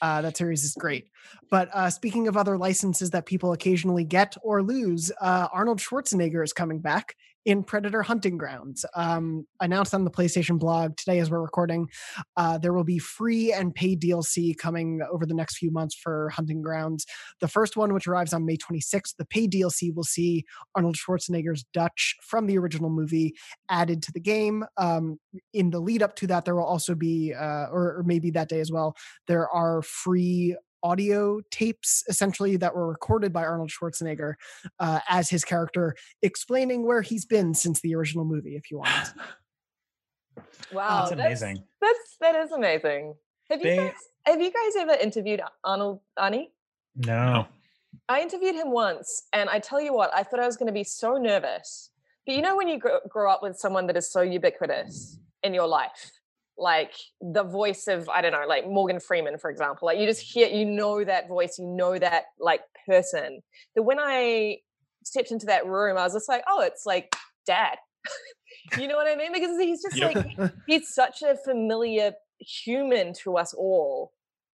Uh, that series is great. But uh, speaking of other licenses that people occasionally get or lose, uh, Arnold Schwarzenegger is coming back in Predator Hunting Grounds. Um, announced on the PlayStation blog today as we're recording, uh, there will be free and paid DLC coming over the next few months for Hunting Grounds. The first one, which arrives on May 26th, the paid DLC will see Arnold Schwarzenegger's Dutch from the original movie added to the game. Um, in the lead up to that, there will also be, uh, or, or maybe that day as well, there are free audio tapes essentially that were recorded by Arnold Schwarzenegger uh, as his character, explaining where he's been since the original movie. If you want. wow, that's amazing. That's, that's that is amazing. Have you they, guys have you guys ever interviewed Arnold Arnie? No. I interviewed him once, and I tell you what, I thought I was going to be so nervous. But you know, when you grow, grow up with someone that is so ubiquitous in your life, like the voice of i don't know like morgan freeman for example like you just hear you know that voice you know that like person that when i stepped into that room i was just like oh it's like dad you know what i mean because he's just like he's such a familiar human to us all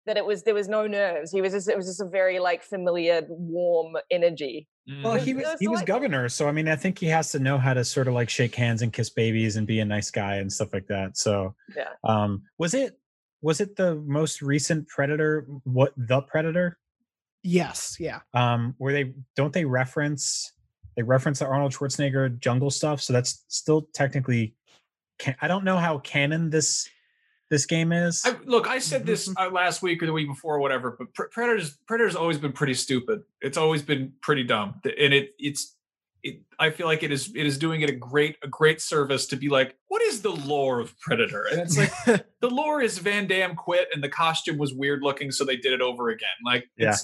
that it was there was no nerves. He was just it was just a very like familiar, warm energy. Well, he was he was governor, so I mean, I think he has to know how to sort of like shake hands and kiss babies and be a nice guy and stuff like that. So, yeah. Um, was it was it the most recent Predator? What the Predator? Yes, yeah. Um, where they don't they reference they reference the Arnold Schwarzenegger jungle stuff, so that's still technically. Can, I don't know how canon this this game is. I, look, I said this uh, last week or the week before, or whatever. But Pre- Predators, Predators always been pretty stupid. It's always been pretty dumb, and it it's. It, I feel like it is it is doing it a great a great service to be like, what is the lore of Predator? And it's like the lore is Van Damme quit and the costume was weird looking, so they did it over again. Like, Yeah.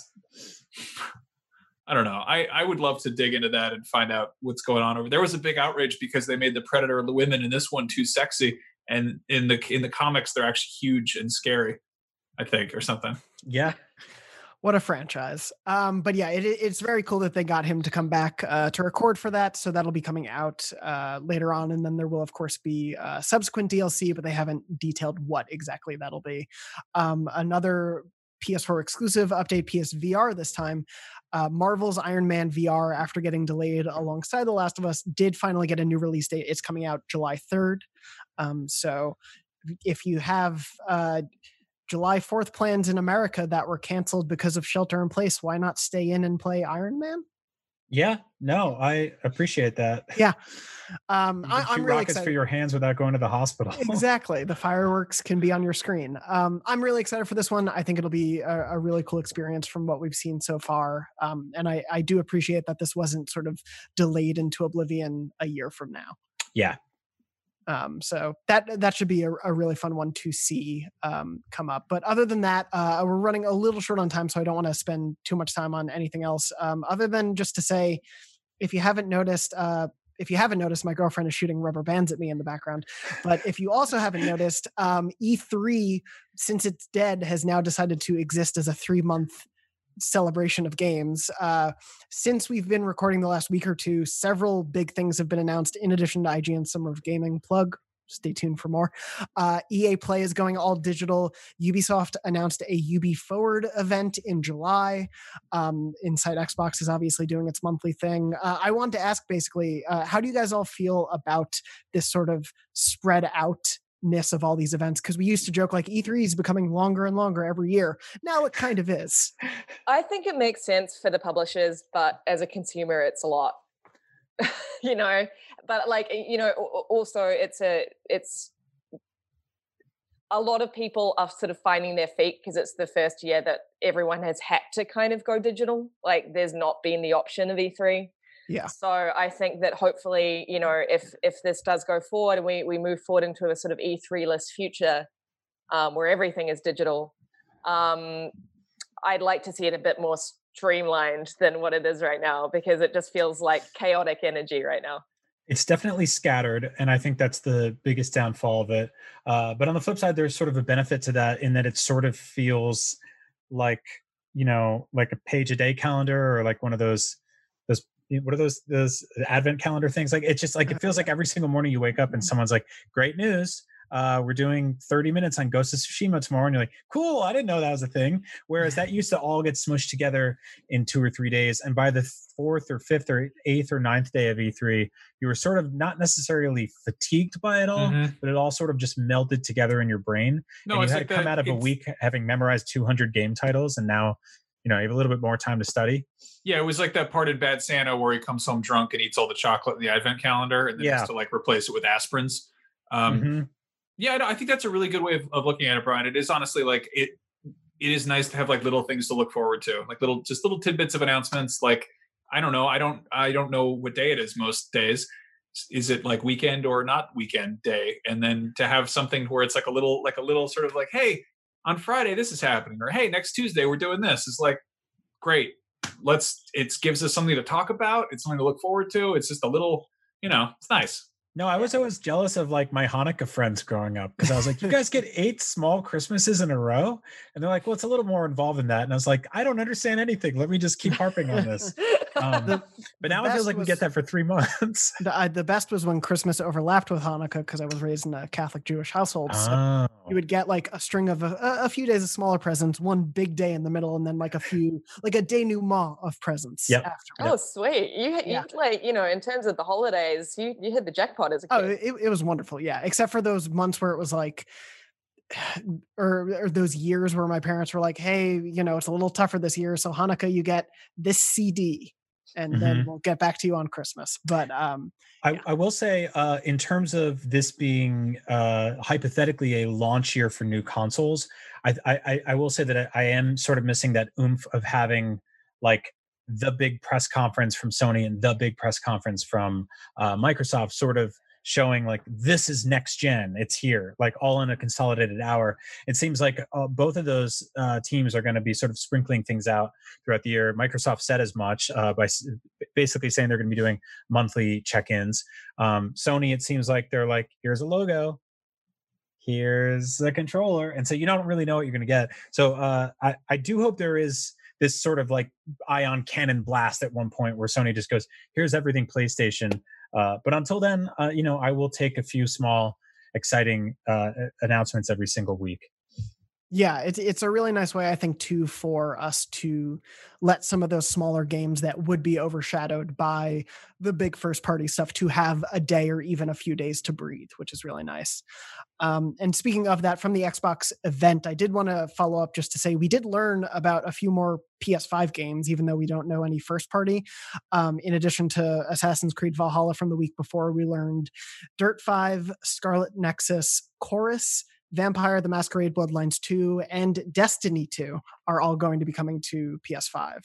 I don't know. I I would love to dig into that and find out what's going on over there. Was a big outrage because they made the Predator the women in this one too sexy, and in the in the comics they're actually huge and scary. I think or something. yeah, What a franchise. Um, but yeah, it, it's very cool that they got him to come back uh, to record for that. So that'll be coming out uh, later on. And then there will, of course, be uh, subsequent DLC, but they haven't detailed what exactly that'll be. Um, another PS4 exclusive update, PSVR this time. Uh, Marvel's Iron Man VR, after getting delayed alongside The Last of Us, did finally get a new release date. It's coming out July 3rd. Um, so if you have uh, July 4th plans in America that were canceled because of shelter in place, why not stay in and play Iron Man? yeah. No, I appreciate that. Yeah, um, I, I'm shoot really rockets excited. for your hands without going to the hospital. exactly. The fireworks can be on your screen. Um, I'm really excited for this one. I think it'll be a, a really cool experience from what we've seen so far. Um, and I, I do appreciate that this wasn't sort of delayed into oblivion a year from now. yeah, Um, so that that should be a, a really fun one to see um, come up. But other than that, uh, we're running a little short on time, so I don't want to spend too much time on anything else. Um, other than just to say, if you haven't noticed, uh, if you haven't noticed, my girlfriend is shooting rubber bands at me in the background. But if you also haven't noticed, um, E3, since it's dead, has now decided to exist as a three month celebration of games. Uh, since we've been recording the last week or two, several big things have been announced in addition to IGN Summer of Gaming plug. Stay tuned for more. Uh, EA Play is going all digital. Ubisoft announced a Ubi Forward event in July. Um, Inside Xbox is obviously doing its monthly thing. Uh, I want to ask basically, uh, how do you guys all feel about this sort of spread outness of all these events? Because we used to joke like E3 is becoming longer and longer every year. Now it kind of is. I think it makes sense for the publishers, but as a consumer, it's a lot. you know, but like you know, al- al- also it's a it's a lot of people are sort of finding their feet because it's the first year that everyone has had to kind of go digital. Like there's not been the option of E3. Yeah. So I think that hopefully, you know, if if this does go forward and we we move forward into a sort of E3 list future, um, where everything is digital, um, I'd like to see it a bit more streamlined than what it is right now because it just feels like chaotic energy right now. it's definitely scattered and i think that's the biggest downfall of it uh, but on the flip side there's sort of a benefit to that in that it sort of feels like you know like a page a day calendar or like one of those those what are those those advent calendar things like it's just like it feels like every single morning you wake up and someone's like great news uh, we're doing 30 minutes on Ghost of Tsushima tomorrow. And you're like, cool, I didn't know that was a thing. Whereas that used to all get smushed together in two or three days. And by the fourth or fifth or eighth or ninth day of E3, you were sort of not necessarily fatigued by it all, Mhm. but it all sort of just melted together in your brain. No, and you had like to come that- out of a week having memorized 200 game titles. And now, you know, you have a little bit more time to study. Yeah, it was like that part in Bad Santa where he comes home drunk and eats all the chocolate in the advent calendar, and then Yeah. has to like replace it with aspirins. Um, Mhm. Yeah, no, I think that's a really good way of, of looking at it, Brian. It is honestly like it. It is nice to have like little things to look forward to, like little just little tidbits of announcements. Like I don't know, I don't I don't know what day it is most days. Is it like weekend or not weekend day? And then to have something where it's like a little like a little sort of like, hey, on Friday this is happening, or hey, next Tuesday we're doing this. It's like great. Let's. It gives us something to talk about. It's something to look forward to. It's just a little, you know, it's nice. No, I was always jealous of like my Hanukkah friends growing up because I was like, you guys get eight small Christmases in a row. And they're like, well, it's a little more involved than that. And I was like, I don't understand anything. Let me just keep harping on this. Um, The- but now it feels best like we get that for three months. The, uh, the best was when Christmas overlapped with Hanukkah because I was raised in a Catholic Jewish household. So Oh. you would get like a string of a, a few days of smaller presents, one big day in the middle, and then like a few, like a denouement of presents Yep. after. Oh, sweet! You, you Yeah. like you know, in terms of the holidays, you you hit the jackpot as a kid. Oh, kid. it, it was wonderful. Yeah. Except for those months where it was like or, or those years where my parents were like, "Hey, you know, it's a little tougher this year, so Hanukkah you get this CD." And mm-hmm. then we'll get back to you on Christmas. But um, I, yeah. I, will say, uh, in terms of this being uh, hypothetically a launch year for new consoles, I, I, I will say that I, I am sort of missing that oomph of having like the big press conference from Sony and the big press conference from uh, Microsoft sort of showing like this is next gen. It's here like all in a consolidated hour. It seems like uh, both of those uh, teams are going to be sort of sprinkling things out throughout the year. Microsoft said as much uh, by basically saying they're going to be doing monthly check-ins. Um, sony it seems like they're like here's a logo. Here's the controller. And so you don't really know what you're going to get. So uh, I, I do hope there is this sort of like ion cannon blast at one point where Sony just goes, "Here's everything PlayStation." Uh, but until then, uh, you know, I will take a few small, exciting uh, announcements every single week yeah it's it's a really nice way i think too for us to let some of those smaller games that would be overshadowed by the big first party stuff to have a day or even a few days to breathe which is really nice. Um, and speaking of that from the xbox event i did want to follow up just to say we did learn about a few more ps5 games even though we don't know any first party. Um, in addition to assassin's creed valhalla from the week before we learned dirt 5 scarlet nexus chorus Vampire the Masquerade Bloodlines 2 and Destiny 2 are all going to be coming to PS5.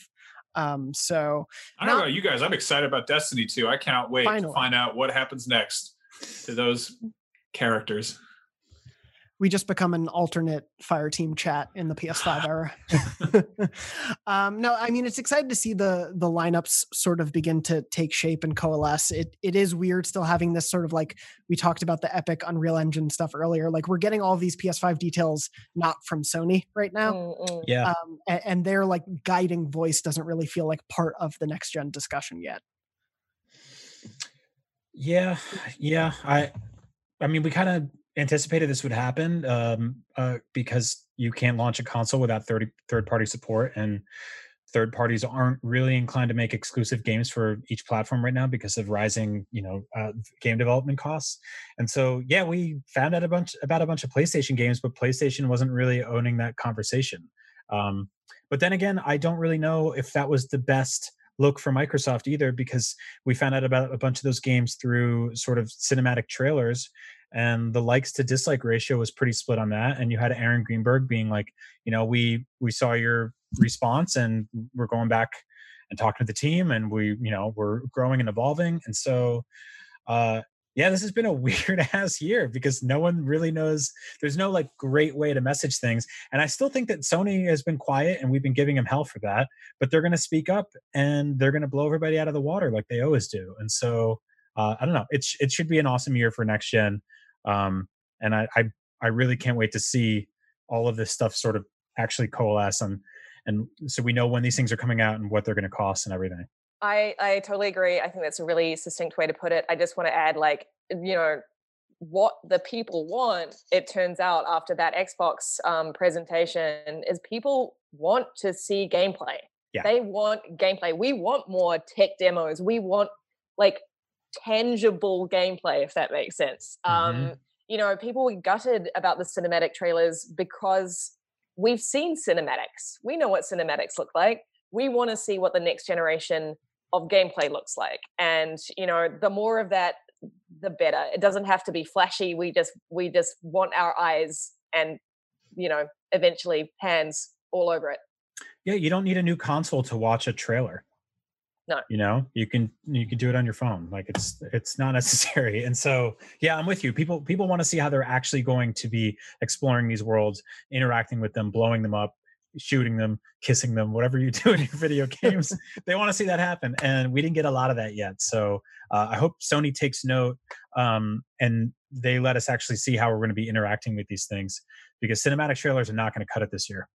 Um, so I don't not, know you guys. I'm excited about Destiny 2. I cannot wait finally. to find out what happens next to those characters we just become an alternate fire team chat in the PS5 era. um, no, I mean it's exciting to see the the lineups sort of begin to take shape and coalesce. It it is weird still having this sort of like we talked about the Epic Unreal Engine stuff earlier. Like we're getting all these PS5 details not from Sony right now. Mm-hmm. Yeah, um, and, and their like guiding voice doesn't really feel like part of the next gen discussion yet. Yeah, yeah. I I mean, we kind of anticipated this would happen um, uh, because you can't launch a console without 30, third party support and third parties aren't really inclined to make exclusive games for each platform right now because of rising you know uh, game development costs. And so yeah we found out a bunch about a bunch of playstation games but playstation wasn't really owning that conversation. Um, but then again i don't really know if that was the best look for microsoft either because we found out about a bunch of those games through sort of cinematic trailers and the likes to dislike ratio was pretty split on that and you had aaron greenberg being like you know we we saw your response and we're going back and talking to the team and we you know we're growing and evolving. And so uh yeah this has been a weird ass year because no one really knows there's no like great way to message things and i still think that sony has been quiet and we've been giving them hell for that but they're going to speak up and they're going to blow everybody out of the water like they always do and so uh, i don't know it, it should be an awesome year for next gen um, and I, I I really can't wait to see all of this stuff sort of actually coalesce and and so we know when these things are coming out and what they're going to cost and everything. I I totally agree. I think that's a really succinct way to put it. I just want to add like you know what the people want it turns out after that xbox um, presentation is people want to see gameplay yeah. they want gameplay we want more tech demos we want like tangible gameplay, if that makes sense. Mm-hmm. Um, you know, people were gutted about the cinematic trailers because we've seen cinematics. We know what cinematics look like. We want to see what the next generation of gameplay looks like. And, you know, the more of that, the better. It doesn't have to be flashy. We just we just want our eyes and, you know, eventually hands all over it. Yeah, you don't need a new console to watch a trailer no you know you can you can do it on your phone like it's it's not necessary. And so yeah i'm with you. People people want to see how they're actually going to be exploring these worlds interacting with them blowing them up shooting them kissing them whatever you do in your video games. They want to see that happen and we didn't get a lot of that yet. So uh, i hope sony takes note um, and they let us actually see how we're going to be interacting with these things because cinematic trailers are not going to cut it this year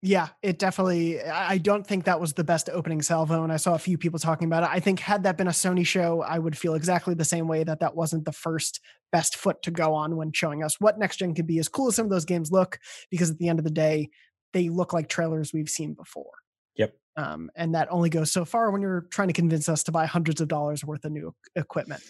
yeah, it definitely. I don't think that was the best opening salvo, and I saw a few people talking about it. I think had that been a Sony show, I would feel exactly the same way that that wasn't the first best foot to go on when showing us what next gen could be. As cool as some of those games look, because at the end of the day, they look like trailers we've seen before. Yep. Um, and that only goes so far when you're trying to convince us to buy hundreds of dollars worth of new equipment.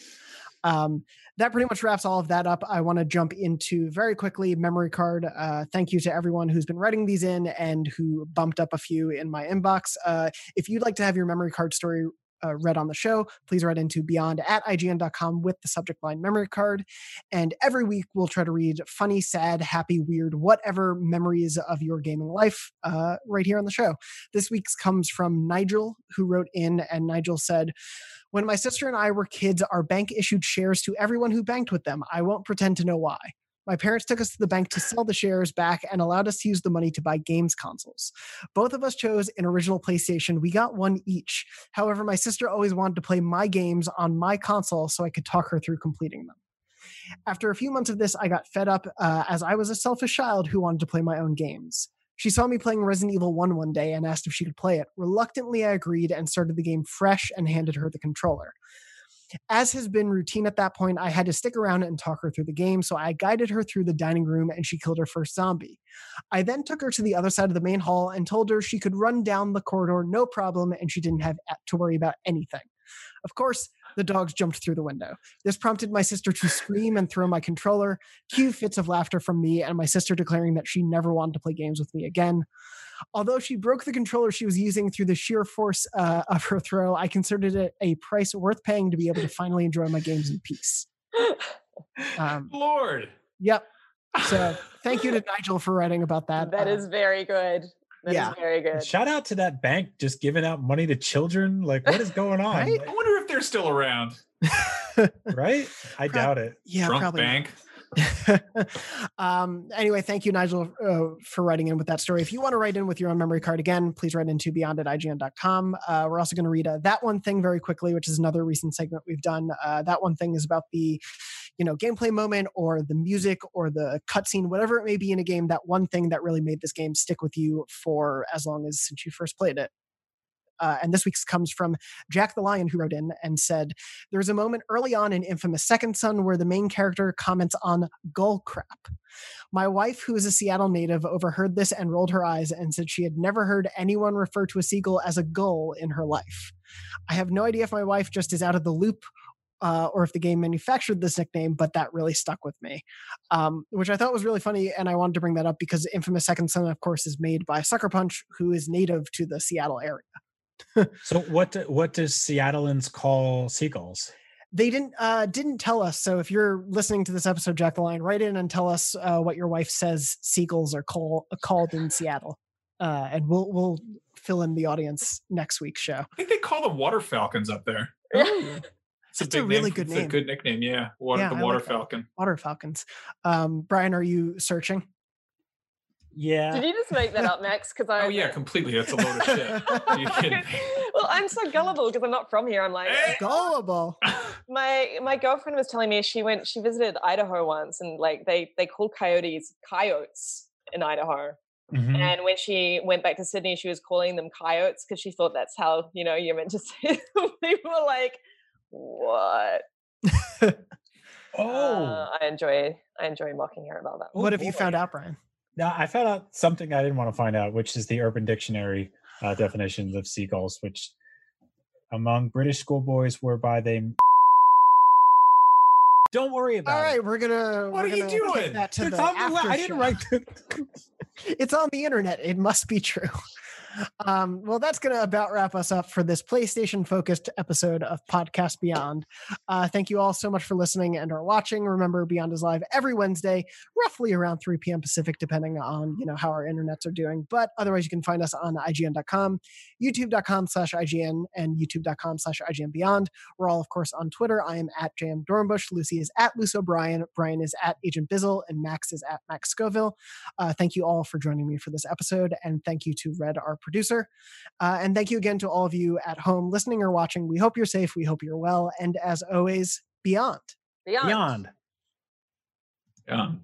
Um, that pretty much wraps all of that up. I want to jump into very quickly memory card. Uh, thank you to everyone who's been writing these in and who bumped up a few in my inbox. Uh, if you'd like to have your memory card story uh, read on the show, please write into beyond at ign.com with the subject line memory card. And every week we'll try to read funny, sad, happy, weird, whatever memories of your gaming life uh, right here on the show. This week's comes from Nigel, who wrote in, and Nigel said, when my sister and I were kids, our bank issued shares to everyone who banked with them. I won't pretend to know why. My parents took us to the bank to sell the shares back and allowed us to use the money to buy games consoles. Both of us chose an original PlayStation. We got one each. However, my sister always wanted to play my games on my console so I could talk her through completing them. After a few months of this, I got fed up uh, as I was a selfish child who wanted to play my own games. She saw me playing Resident Evil 1 one day and asked if she could play it. Reluctantly, I agreed and started the game fresh and handed her the controller. As has been routine at that point, I had to stick around and talk her through the game, so I guided her through the dining room and she killed her first zombie. I then took her to the other side of the main hall and told her she could run down the corridor no problem and she didn't have to worry about anything. Of course, the dogs jumped through the window. This prompted my sister to scream and throw my controller. Cue fits of laughter from me and my sister declaring that she never wanted to play games with me again. Although she broke the controller she was using through the sheer force uh, of her throw, I considered it a price worth paying to be able to finally enjoy my games in peace. Um, Lord. Yep. So thank you to Nigel for writing about that. That uh, is very good. That yeah. very good. Shout out to that bank just giving out money to children. Like, what is going on? right? Like, I wonder if they're still around. right? I Pro- doubt it. Yeah, Drunk probably. bank. um, anyway, thank you, Nigel, uh, for writing in with that story. If you want to write in with your own memory card again, please write into beyond at ign.com. Uh, we're also going to read uh, that one thing very quickly, which is another recent segment we've done. Uh, that one thing is about the you know gameplay moment or the music or the cutscene whatever it may be in a game that one thing that really made this game stick with you for as long as since you first played it uh, and this week's comes from Jack the Lion, who wrote in and said, There's a moment early on in Infamous Second Son where the main character comments on gull crap. My wife, who is a Seattle native, overheard this and rolled her eyes and said she had never heard anyone refer to a seagull as a gull in her life. I have no idea if my wife just is out of the loop uh, or if the game manufactured this nickname, but that really stuck with me, um, which I thought was really funny. And I wanted to bring that up because Infamous Second Son, of course, is made by Sucker Punch, who is native to the Seattle area so what do, what does Seattleans call seagulls? They didn't uh, didn't tell us. So if you're listening to this episode, Jack the Lion, write in and tell us uh, what your wife says seagulls are call, called in Seattle, uh, and we'll we'll fill in the audience next week's show. I think they call them water falcons up there. It's That's a, a really good name. a good nickname. Yeah, water, yeah, the water like falcon. Water falcons. Um, Brian, are you searching? Yeah. Did you just make that up, Max? Because I. Oh yeah, completely. That's a load of shit. Are you well, I'm so gullible because I'm not from here. I'm like gullible. My my girlfriend was telling me she went she visited Idaho once and like they they call coyotes coyotes in Idaho. Mm-hmm. And when she went back to Sydney, she was calling them coyotes because she thought that's how you know you're meant to say. Them. People were like, "What?" oh, uh, I enjoy I enjoy mocking her about that. What have you found out, Brian? Now, I found out something I didn't want to find out, which is the Urban Dictionary uh, definitions of seagulls, which among British schoolboys whereby they. Don't worry about it. All right, it. we're gonna. What we're are you doing? That to it's the on the, I didn't write. The... it's on the internet. It must be true. Um, well, that's going to about wrap us up for this PlayStation focused episode of Podcast Beyond. Uh, thank you all so much for listening and or watching. Remember, Beyond is live every Wednesday, roughly around 3 p.m. Pacific, depending on you know how our internets are doing. But otherwise, you can find us on IGN.com, YouTube.com slash IGN, and YouTube.com slash IGN Beyond. We're all, of course, on Twitter. I am at JM Dornbush. Lucy is at Luce O'Brien. Brian is at Agent Bizzle, and Max is at Max Scoville. Uh, thank you all for joining me for this episode, and thank you to Red, our producer. Uh, and thank you again to all of you at home listening or watching. We hope you're safe. We hope you're well. And as always, beyond. Beyond. Beyond. Beyond.